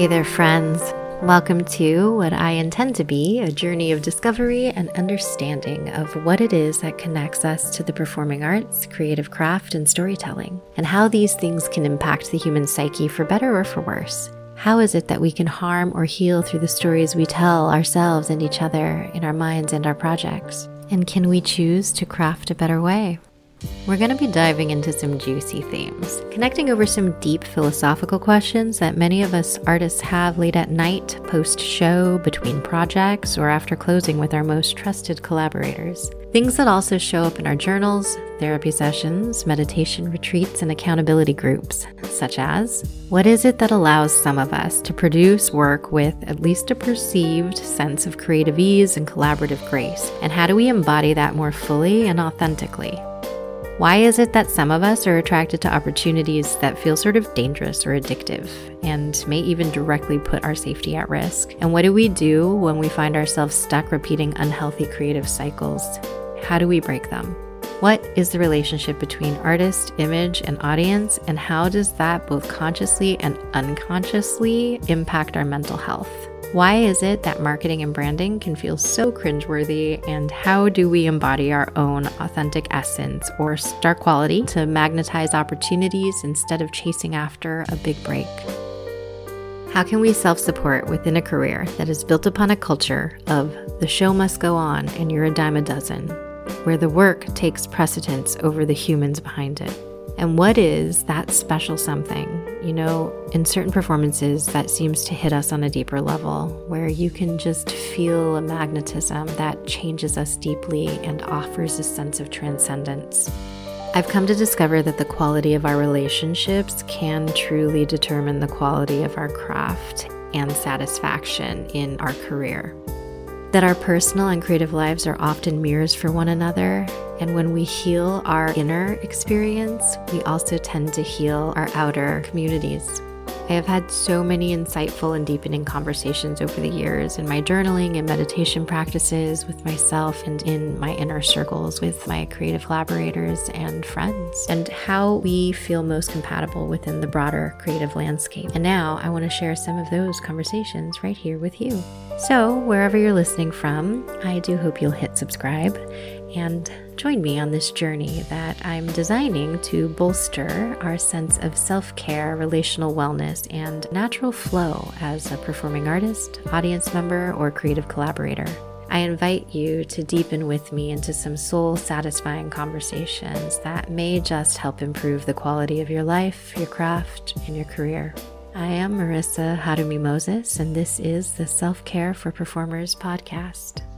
Hey there, friends. Welcome to what I intend to be a journey of discovery and understanding of what it is that connects us to the performing arts, creative craft, and storytelling, and how these things can impact the human psyche for better or for worse. How is it that we can harm or heal through the stories we tell ourselves and each other in our minds and our projects? And can we choose to craft a better way? We're going to be diving into some juicy themes, connecting over some deep philosophical questions that many of us artists have late at night, post show, between projects, or after closing with our most trusted collaborators. Things that also show up in our journals, therapy sessions, meditation retreats, and accountability groups, such as what is it that allows some of us to produce work with at least a perceived sense of creative ease and collaborative grace? And how do we embody that more fully and authentically? Why is it that some of us are attracted to opportunities that feel sort of dangerous or addictive and may even directly put our safety at risk? And what do we do when we find ourselves stuck repeating unhealthy creative cycles? How do we break them? What is the relationship between artist, image, and audience, and how does that both consciously and unconsciously impact our mental health? Why is it that marketing and branding can feel so cringeworthy? And how do we embody our own authentic essence or star quality to magnetize opportunities instead of chasing after a big break? How can we self support within a career that is built upon a culture of the show must go on and you're a dime a dozen, where the work takes precedence over the humans behind it? And what is that special something? You know, in certain performances, that seems to hit us on a deeper level, where you can just feel a magnetism that changes us deeply and offers a sense of transcendence. I've come to discover that the quality of our relationships can truly determine the quality of our craft and satisfaction in our career that our personal and creative lives are often mirrors for one another. And when we heal our inner experience, we also tend to heal our outer communities. I have had so many insightful and deepening conversations over the years in my journaling and meditation practices with myself and in my inner circles with my creative collaborators and friends, and how we feel most compatible within the broader creative landscape. And now I want to share some of those conversations right here with you. So, wherever you're listening from, I do hope you'll hit subscribe and join me on this journey that I'm designing to bolster our sense of self care, relational wellness, and natural flow as a performing artist, audience member, or creative collaborator. I invite you to deepen with me into some soul satisfying conversations that may just help improve the quality of your life, your craft, and your career. I am Marissa Harumi Moses, and this is the Self Care for Performers podcast.